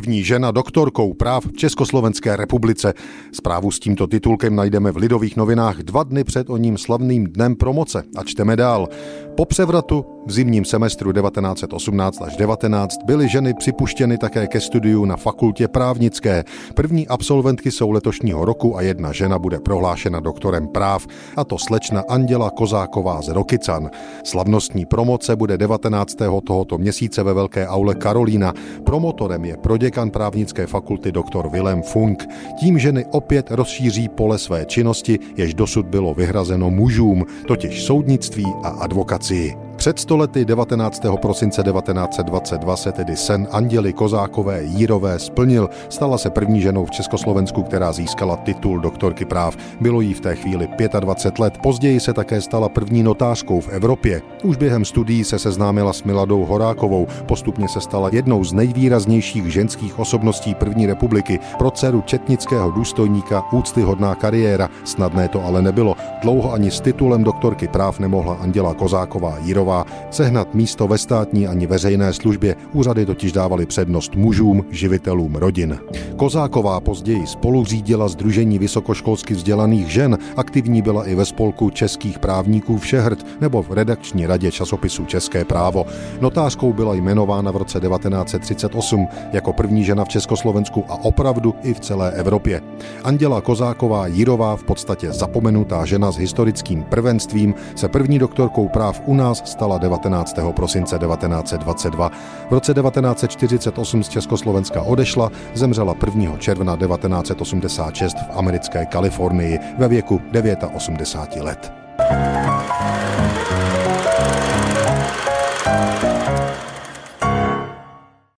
první žena doktorkou práv v Československé republice. Zprávu s tímto titulkem najdeme v Lidových novinách dva dny před o ním slavným dnem promoce a čteme dál. Po převratu v zimním semestru 1918 až 19 byly ženy připuštěny také ke studiu na fakultě právnické. První absolventky jsou letošního roku a jedna žena bude prohlášena doktorem práv, a to slečna Anděla Kozáková z Rokycan. Slavnostní promoce bude 19. tohoto měsíce ve Velké aule Karolína. Promotorem je proděkan právnické fakulty dr. Willem Funk. Tím ženy opět rozšíří pole své činnosti, jež dosud bylo vyhrazeno mužům, totiž soudnictví a advokacii. Před stolety 19. prosince 1922 se tedy sen Anděly Kozákové Jírové splnil. Stala se první ženou v Československu, která získala titul doktorky práv. Bylo jí v té chvíli 25 let. Později se také stala první notářkou v Evropě. Už během studií se seznámila s Miladou Horákovou. Postupně se stala jednou z nejvýraznějších ženských osobností první republiky. Pro dceru četnického důstojníka úctyhodná kariéra. Snadné to ale nebylo. Dlouho ani s titulem doktorky práv nemohla Anděla Kozáková Jírová Kozáková sehnat místo ve státní ani veřejné službě. Úřady totiž dávaly přednost mužům, živitelům rodin. Kozáková později spolu řídila Združení vysokoškolsky vzdělaných žen, aktivní byla i ve spolku českých právníků Všehrd nebo v redakční radě časopisu České právo. Notářkou byla jmenována v roce 1938 jako první žena v Československu a opravdu i v celé Evropě. Anděla Kozáková Jirová, v podstatě zapomenutá žena s historickým prvenstvím, se první doktorkou práv u nás stala 19. prosince 1922. V roce 1948 z Československa odešla, zemřela 1. června 1986 v americké Kalifornii ve věku 89 let.